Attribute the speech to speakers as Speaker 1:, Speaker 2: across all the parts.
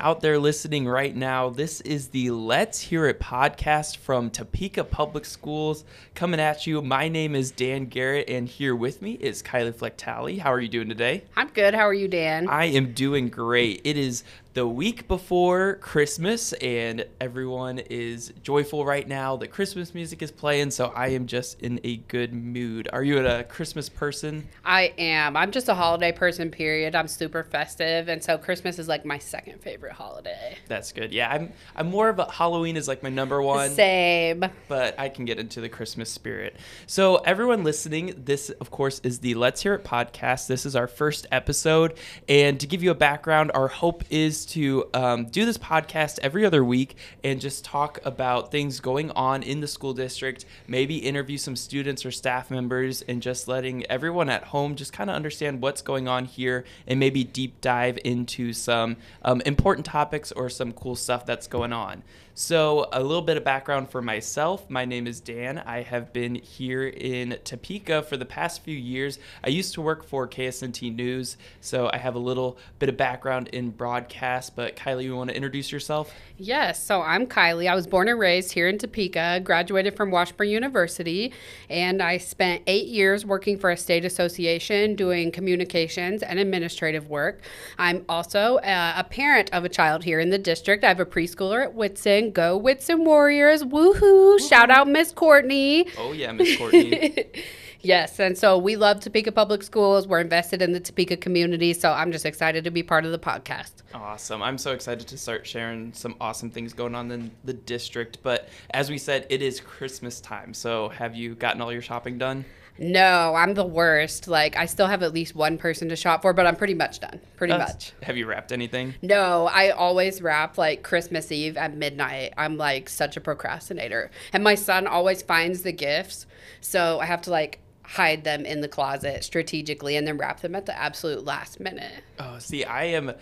Speaker 1: out there listening right now. This is the Let's Hear It podcast from Topeka Public Schools coming at you. My name is Dan Garrett, and here with me is Kylie Flecktally. How are you doing today?
Speaker 2: I'm good. How are you, Dan?
Speaker 1: I am doing great. It is the week before Christmas, and everyone is joyful right now. The Christmas music is playing, so I am just in a good mood. Are you a Christmas person?
Speaker 2: I am. I'm just a holiday person, period. I'm super festive, and so Christmas is like my second favorite holiday.
Speaker 1: That's good. Yeah, I'm I'm more of a Halloween is like my number one.
Speaker 2: Same.
Speaker 1: But I can get into the Christmas spirit. So everyone listening, this of course is the Let's Hear It podcast. This is our first episode, and to give you a background, our hope is to um, do this podcast every other week and just talk about things going on in the school district, maybe interview some students or staff members, and just letting everyone at home just kind of understand what's going on here and maybe deep dive into some um, important topics or some cool stuff that's going on. So, a little bit of background for myself. My name is Dan. I have been here in Topeka for the past few years. I used to work for KSNT News, so I have a little bit of background in broadcast. But, Kylie, you want to introduce yourself?
Speaker 2: Yes. So, I'm Kylie. I was born and raised here in Topeka, graduated from Washburn University, and I spent eight years working for a state association doing communications and administrative work. I'm also uh, a parent of a child here in the district. I have a preschooler at Whitson. Go Whitson Warriors. Woohoo. Shout out Miss Courtney.
Speaker 1: Oh, yeah, Miss Courtney.
Speaker 2: yes. And so we love Topeka Public Schools. We're invested in the Topeka community. So I'm just excited to be part of the podcast.
Speaker 1: Awesome. I'm so excited to start sharing some awesome things going on in the district. But as we said, it is Christmas time. So have you gotten all your shopping done?
Speaker 2: No, I'm the worst. Like I still have at least one person to shop for, but I'm pretty much done. Pretty
Speaker 1: That's-
Speaker 2: much.
Speaker 1: Have you wrapped anything?
Speaker 2: No, I always wrap like Christmas Eve at midnight. I'm like such a procrastinator. And my son always finds the gifts, so I have to like hide them in the closet strategically and then wrap them at the absolute last minute.
Speaker 1: Oh, see, I am.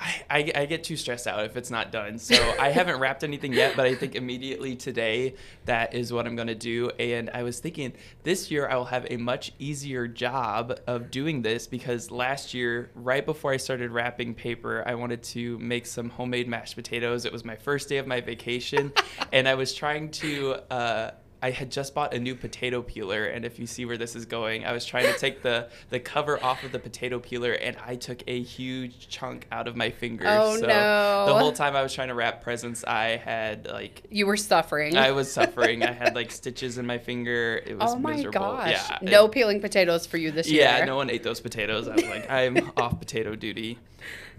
Speaker 1: I, I, I get too stressed out if it's not done. So I haven't wrapped anything yet, but I think immediately today that is what I'm going to do. And I was thinking this year I will have a much easier job of doing this because last year, right before I started wrapping paper, I wanted to make some homemade mashed potatoes. It was my first day of my vacation, and I was trying to. Uh, I had just bought a new potato peeler, and if you see where this is going, I was trying to take the the cover off of the potato peeler, and I took a huge chunk out of my finger.
Speaker 2: Oh,
Speaker 1: so
Speaker 2: no.
Speaker 1: The whole time I was trying to wrap presents, I had like
Speaker 2: You were suffering.
Speaker 1: I was suffering. I had like stitches in my finger. It was
Speaker 2: oh my
Speaker 1: miserable.
Speaker 2: gosh.
Speaker 1: Yeah.
Speaker 2: no
Speaker 1: it-
Speaker 2: peeling potatoes for you this year.
Speaker 1: yeah, no one ate those potatoes. I was like, I'm off potato duty.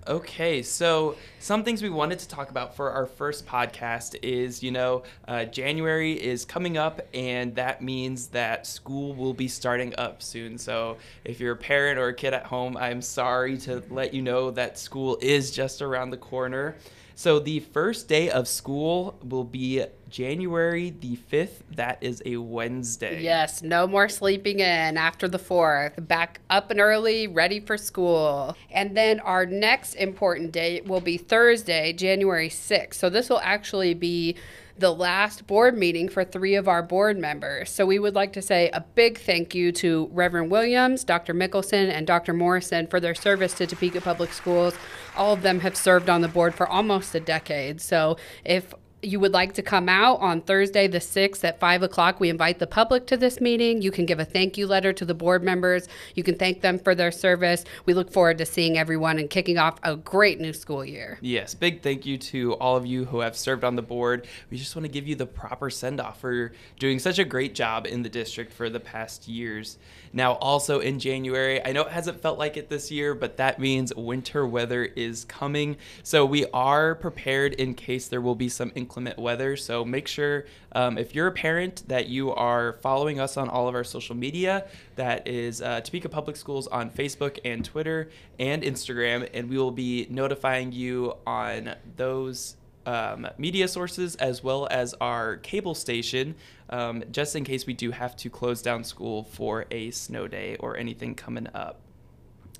Speaker 1: Okay, so some things we wanted to talk about for our first podcast is, you know, uh, January is coming up, and that means that school will be starting up soon. So if you're a parent or a kid at home, I'm sorry to let you know that school is just around the corner. So the first day of school will be January the 5th. That is a Wednesday.
Speaker 2: Yes, no more sleeping in after the 4th. Back up and early, ready for school. And then our next important date will be Thursday, January 6th. So this will actually be the last board meeting for three of our board members. So we would like to say a big thank you to Reverend Williams, Dr. Mickelson, and Dr. Morrison for their service to Topeka Public Schools. All of them have served on the board for almost a decade. So if you would like to come out on Thursday, the 6th at 5 o'clock, we invite the public to this meeting. You can give a thank you letter to the board members. You can thank them for their service. We look forward to seeing everyone and kicking off a great new school year.
Speaker 1: Yes, big thank you to all of you who have served on the board. We just want to give you the proper send off for doing such a great job in the district for the past years. Now, also in January, I know it hasn't felt like it this year, but that means winter weather is coming. So we are prepared in case there will be some inclement weather. So make sure um, if you're a parent that you are following us on all of our social media. That is uh, Topeka Public Schools on Facebook and Twitter and Instagram, and we will be notifying you on those um, media sources as well as our cable station, um, just in case we do have to close down school for a snow day or anything coming up.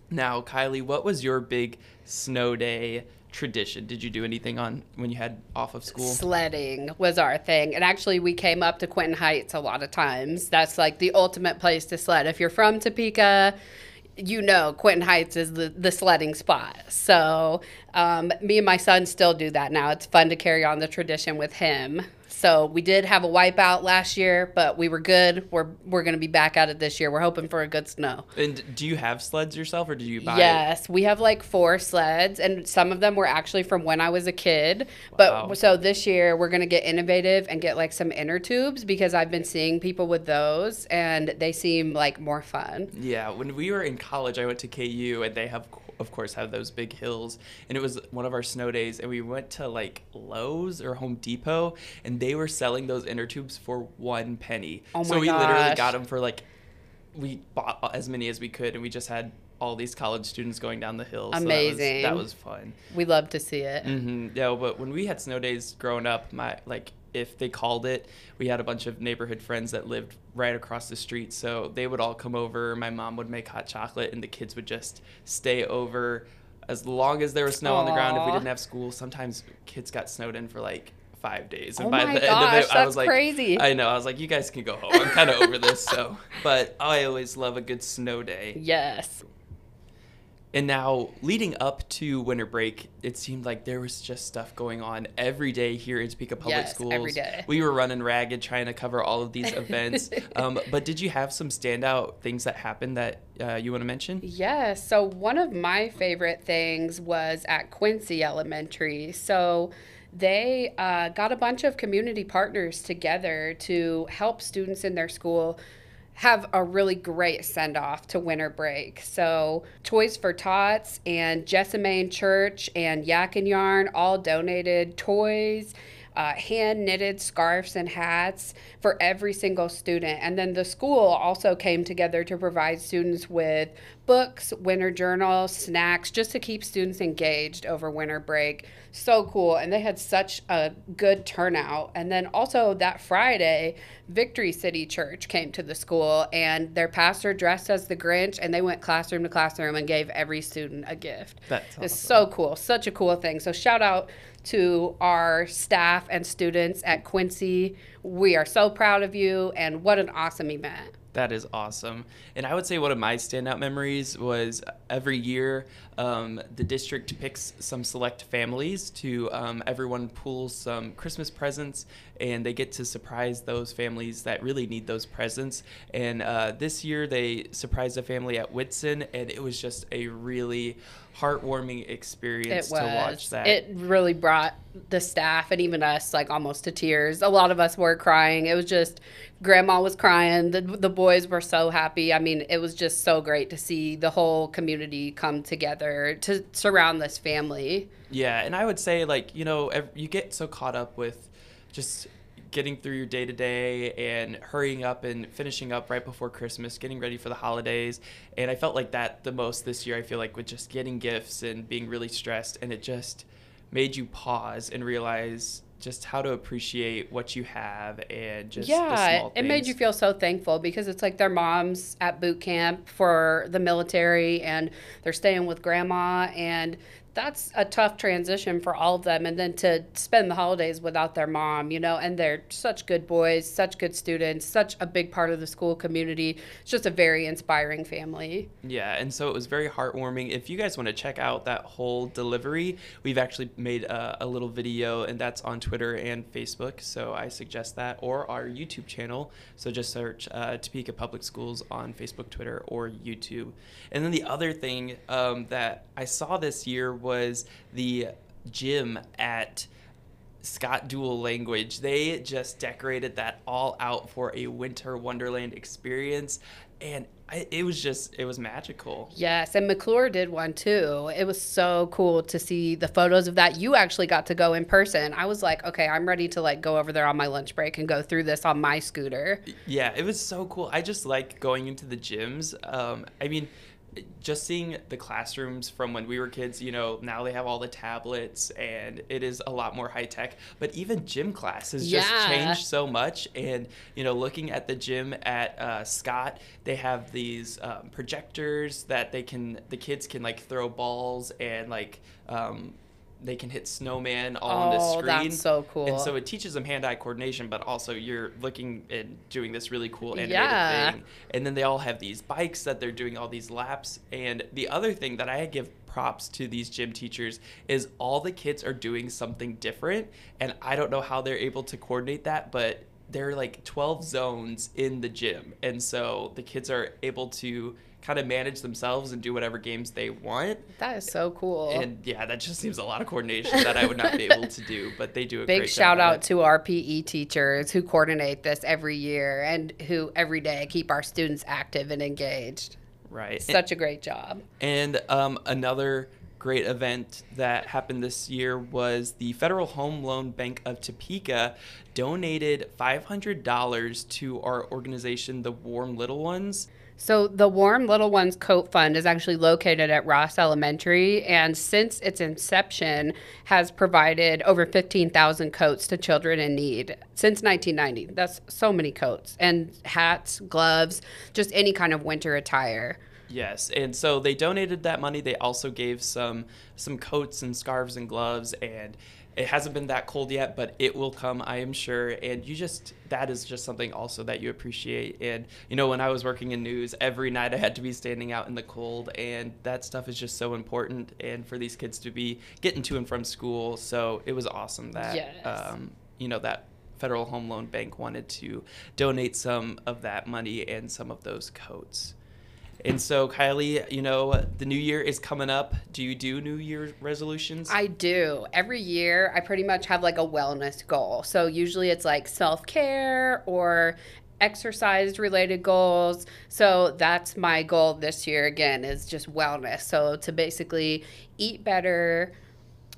Speaker 1: Now, Kylie, what was your big snow day tradition? Did you do anything on when you had off of school?
Speaker 2: Sledding was our thing. And actually, we came up to Quinton Heights a lot of times. That's like the ultimate place to sled. If you're from Topeka, you know, Quinton Heights is the, the sledding spot. So um, me and my son still do that now. It's fun to carry on the tradition with him. So we did have a wipeout last year, but we were good. We're we're going to be back at it this year. We're hoping for a good snow.
Speaker 1: And do you have sleds yourself, or do you buy?
Speaker 2: Yes, we have like four sleds, and some of them were actually from when I was a kid. But so this year we're gonna get innovative and get like some inner tubes because I've been seeing people with those, and they seem like more fun.
Speaker 1: Yeah, when we were in college, I went to KU, and they have, of course, have those big hills. And it was one of our snow days, and we went to like Lowe's or Home Depot, and they were selling those inner tubes for one penny.
Speaker 2: Oh
Speaker 1: so
Speaker 2: my
Speaker 1: we literally got them for like, we bought as many as we could, and we just had all these college students going down the hill. So that was-
Speaker 2: Amazing.
Speaker 1: that was fun.
Speaker 2: We love to see it.
Speaker 1: hmm Yeah, but when we had snow days growing up, my like if they called it, we had a bunch of neighborhood friends that lived right across the street, so they would all come over. My mom would make hot chocolate, and the kids would just stay over as long as there was snow on the ground. If we didn't have school, sometimes kids got snowed in for like five days, and
Speaker 2: Oh
Speaker 1: by the end of
Speaker 2: gosh,
Speaker 1: it, I was like,
Speaker 2: crazy.
Speaker 1: I know, I was like, you guys can go home. I'm kind of over this. So, but I always love a good snow day.
Speaker 2: Yes.
Speaker 1: And now, leading up to winter break, it seemed like there was just stuff going on every day here in Topeka Public
Speaker 2: Yes,
Speaker 1: Schools.
Speaker 2: every day.
Speaker 1: We were running ragged trying to cover all of these events. um, but did you have some standout things that happened that uh, you want to mention?
Speaker 2: Yes. So one of my favorite things was at Quincy Elementary. So they uh, got a bunch of community partners together to help students in their school have a really great send off to winter break. So Toys for Tots and Jessamine Church and Yak and Yarn all donated toys uh, hand knitted scarves and hats for every single student. And then the school also came together to provide students with books, winter journals, snacks, just to keep students engaged over winter break. So cool. And they had such a good turnout. And then also that Friday, Victory City Church came to the school and their pastor dressed as the Grinch and they went classroom to classroom and gave every student a gift.
Speaker 1: That's
Speaker 2: It's so cool. Such a cool thing. So shout out to our staff and students at Quincy. We are so proud of you and what an awesome event.
Speaker 1: That is awesome. And I would say one of my standout memories was every year um, the district picks some select families to um, everyone pools some Christmas presents and they get to surprise those families that really need those presents. And uh, this year they surprised a family at Whitson and it was just a really heartwarming experience to watch that.
Speaker 2: It really brought the staff and even us like almost to tears. A lot of us were crying. It was just grandma was crying. The the boys were so happy. I mean, it was just so great to see the whole community come together to surround this family.
Speaker 1: Yeah, and I would say like you know you get so caught up with just getting through your day to day and hurrying up and finishing up right before Christmas, getting ready for the holidays, and I felt like that the most this year. I feel like with just getting gifts and being really stressed, and it just made you pause and realize just how to appreciate what you have and just the
Speaker 2: yeah, it made you feel so thankful because it's like their moms at boot camp for the military and they're staying with grandma and that's a tough transition for all of them and then to spend the holidays without their mom you know and they're such good boys such good students such a big part of the school community it's just a very inspiring family
Speaker 1: Yeah, and so it was very heartwarming. If you guys want to check out that whole delivery, we've actually made a, a little video, and that's on Twitter and Facebook. So I suggest that, or our YouTube channel. So just search uh, Topeka Public Schools on Facebook, Twitter, or YouTube. And then the other thing um, that I saw this year was the gym at Scott Dual Language. They just decorated that all out for a winter wonderland experience, and I, it was just it was magical.
Speaker 2: yes and mcclure did one too it was so cool to see the photos of that you actually got to go in person i was like okay i'm ready to like go over there on my lunch break and go through this on my scooter
Speaker 1: Yeah, it was so cool. I just like going into the gyms. Um, I mean, just seeing the classrooms from when we were kids, you know, now they have all the tablets and it is a lot more high tech. But even gym class has just changed so much. And, you know, looking at the gym at uh, Scott, they have these um, projectors that they can, the kids can like throw balls and like, um, they can hit snowman all on this
Speaker 2: Oh,
Speaker 1: screen.
Speaker 2: that's so cool.
Speaker 1: And so it teaches them hand-eye coordination, but also you're looking and doing this really cool animated
Speaker 2: Yeah.
Speaker 1: thing. And then they all have these bikes that they're doing all these laps. And the other thing that I give props to these gym teachers is all the kids are doing something different, and I don't know how they're able to coordinate that, but there are like 12 zones in the gym. And so the kids are able to kind of manage themselves and do whatever games they want.
Speaker 2: That is so cool.
Speaker 1: And yeah, that just seems a lot of coordination that I would not be able to do, but they do a
Speaker 2: Big
Speaker 1: great
Speaker 2: shout out to our PE teachers who coordinate this every year and who every day keep our students active and engaged.
Speaker 1: right.
Speaker 2: Such a great job.
Speaker 1: And um, another great event that happened this year was the Federal Home Loan Bank of Topeka donated $500 to our organization, the Warm Little Ones.
Speaker 2: So the Warm Little Ones Coat Fund is actually located at Ross Elementary and since its inception has provided over 15,000 coats to children in need since 1990. That's so many coats and hats, gloves, just any kind of winter attire.
Speaker 1: Yes, and so they donated that money. They also gave some some coats and scarves and gloves, and it hasn't been that cold yet, but it will come, I am sure. And you just that is just something also that you appreciate. And you know, when I was working in news, every night I had to be standing out in the cold, and that stuff is just so important. And for these kids to be getting to and from school, so it was awesome that
Speaker 2: Yes.
Speaker 1: um, you know that. Federal Home Loan Bank wanted to donate some of that money and some of those coats. And so, Kylie, you know, the new year is coming up. Do you do New Year resolutions?
Speaker 2: I do. Every year, I pretty much have like a wellness goal. So usually it's like self care or exercise related goals. So that's my goal this year again is just wellness. So to basically eat better,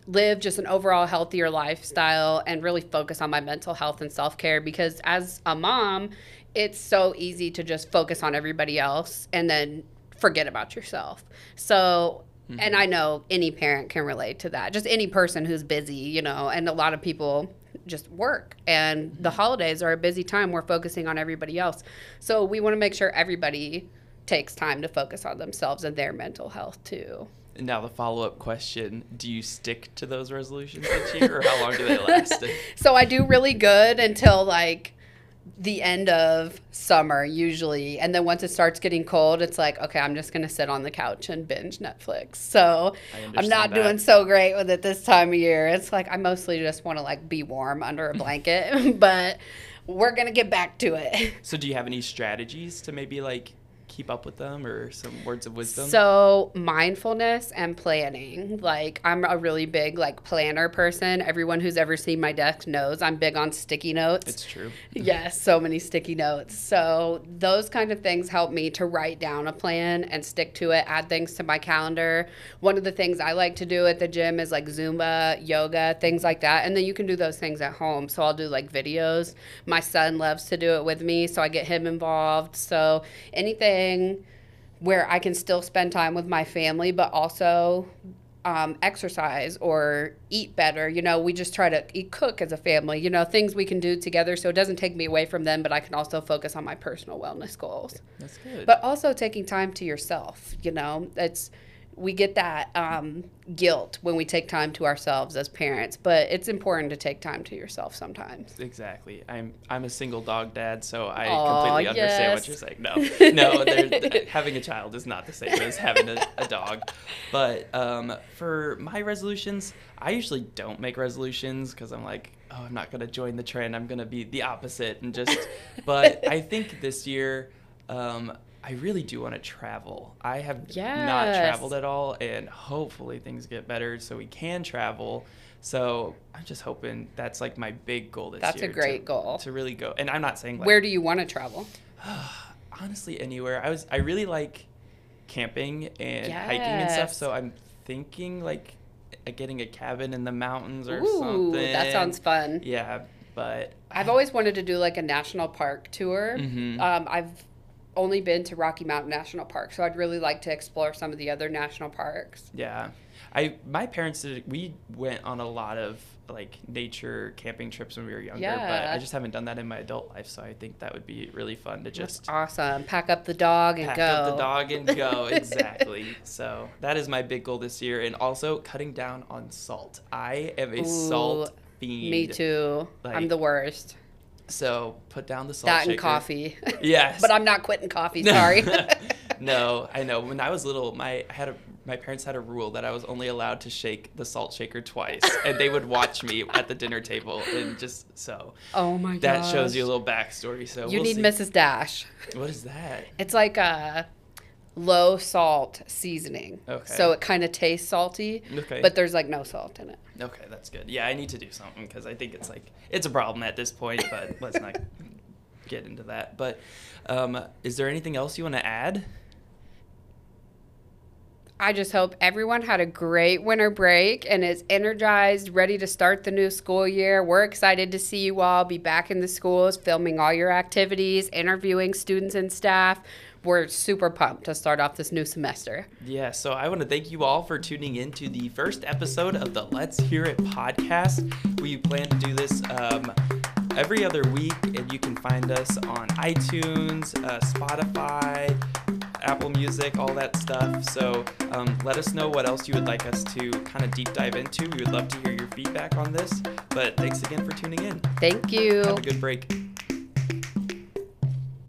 Speaker 2: live just an overall healthier lifestyle and really focus on my mental health and self-care because as a mom it's so easy to just focus on everybody else and then forget about yourself. So and mm-hmm. i know any parent can relate to that. Just any person who's busy you know and a lot of people just work. And the mm-hmm. holidays are a busy time. We're focusing on everybody else. So we want to make sure everybody takes time to focus on themselves and their mental health too.
Speaker 1: And now, the follow up question Do you stick to those resolutions each year, or how long do they last?
Speaker 2: So I do really good until like the end of summer usually. And then once it starts getting cold it's like okay i'm just going to sit on the couch and binge netflix. So i'm not
Speaker 1: that.
Speaker 2: doing so great with it this time of year. It's like i mostly just want to like be warm under a blanket but we're going to get back to it.
Speaker 1: So, do you have any strategies to maybe like keep up with them or some words of wisdom?
Speaker 2: So mindfulness and planning. Like I'm a really big like planner person. Everyone who's ever seen my desk knows I'm big on sticky notes.
Speaker 1: it's true.
Speaker 2: Yes, so many sticky notes. So those kind of things help me to write down a plan and stick to it, add things to my calendar. One of the things I like to do at the gym is like Zumba, yoga, things like that. And then you can do those things at home. So I'll do like videos. My son loves to do it with me, so I get him involved. So anything where I can still spend time with my family, but also um, exercise or eat better. You know, we just try to eat, cook as a family, you know, things we can do together so it doesn't take me away from them, but I can also focus on my personal wellness goals.
Speaker 1: That's good.
Speaker 2: But also taking time to yourself, you know, it's, we get that um, guilt when we take time to ourselves as parents, but it's important to take time to yourself sometimes.
Speaker 1: Exactly. I'm I'm a single dog dad, so I
Speaker 2: Aw,
Speaker 1: completely understand
Speaker 2: yes.
Speaker 1: what you're saying. No, no, having a child is not the same as having a, a dog. But um, for my resolutions, I usually don't make resolutions because I'm like, oh, I'm not gonna join the trend. I'm gonna be the opposite and just. But I think this year. Um, I really do want to travel. I have not traveled at all, and hopefully things get better so we can travel. So I'm just hoping that's like my big goal this
Speaker 2: That's a
Speaker 1: year. to-
Speaker 2: great goal.
Speaker 1: to really go. And I'm not saying like
Speaker 2: Where do you want to travel?
Speaker 1: honestly anywhere. I was I really like camping and hiking and stuff. So I'm thinking like uh, getting a cabin in the mountains or
Speaker 2: Ooh,
Speaker 1: something.
Speaker 2: that sounds fun.
Speaker 1: Yeah, but
Speaker 2: I've always wanted to do like a national park tour.
Speaker 1: Mhm.
Speaker 2: Um, I've only been to Rocky Mountain National Park, so I'd really like to explore some of the other national parks.
Speaker 1: Yeah. I my parents did we went on a lot of like nature camping trips when we were younger, but I just haven't done that in my adult life. So I think that would be really fun to just
Speaker 2: Awesome. Pack up the dog and
Speaker 1: pack
Speaker 2: go.
Speaker 1: up the dog and go. exactly. So that is my big goal this year, and also cutting down on salt. I am a
Speaker 2: Ooh,
Speaker 1: salt fiend.
Speaker 2: Me too. I'm the worst.
Speaker 1: So put down the salt. Shaker.
Speaker 2: That and
Speaker 1: shaker.
Speaker 2: coffee.
Speaker 1: Yes.
Speaker 2: but I'm not quitting coffee. Sorry.
Speaker 1: no, I know. When I was little, my I had a my parents had a rule that I was only allowed to shake the salt shaker twice, and they would watch me at the dinner table, and just so
Speaker 2: oh my god.
Speaker 1: that shows you a little backstory. So
Speaker 2: You
Speaker 1: we'll
Speaker 2: need
Speaker 1: see.
Speaker 2: Mrs. Dash.
Speaker 1: What is that?
Speaker 2: It's like a low salt seasoning.
Speaker 1: Okay.
Speaker 2: So it kind of tastes salty,
Speaker 1: Okay.
Speaker 2: but there's like no salt in it.
Speaker 1: Okay, that's good. Yeah, I need to do something because I think it's like it's a problem at this point, but let's not get into that. But um, is there anything else you want to add?
Speaker 2: I just hope everyone had a great winter break and is energized, ready to start the new school year. We're excited to see you all be back in the schools, filming all your activities, interviewing students and staff. We're super pumped to start off this new semester.
Speaker 1: Yeah, so I want to thank you all for tuning in to the first episode of the Let's Hear It podcast. We plan to do this um, every other week, and you can find us on iTunes, uh, Spotify, Apple Music, all that stuff. So um, let us know what else you would like us to kind of deep dive into. We would love to hear your feedback on this. But thanks again for tuning in.
Speaker 2: Thank you.
Speaker 1: Have a good break.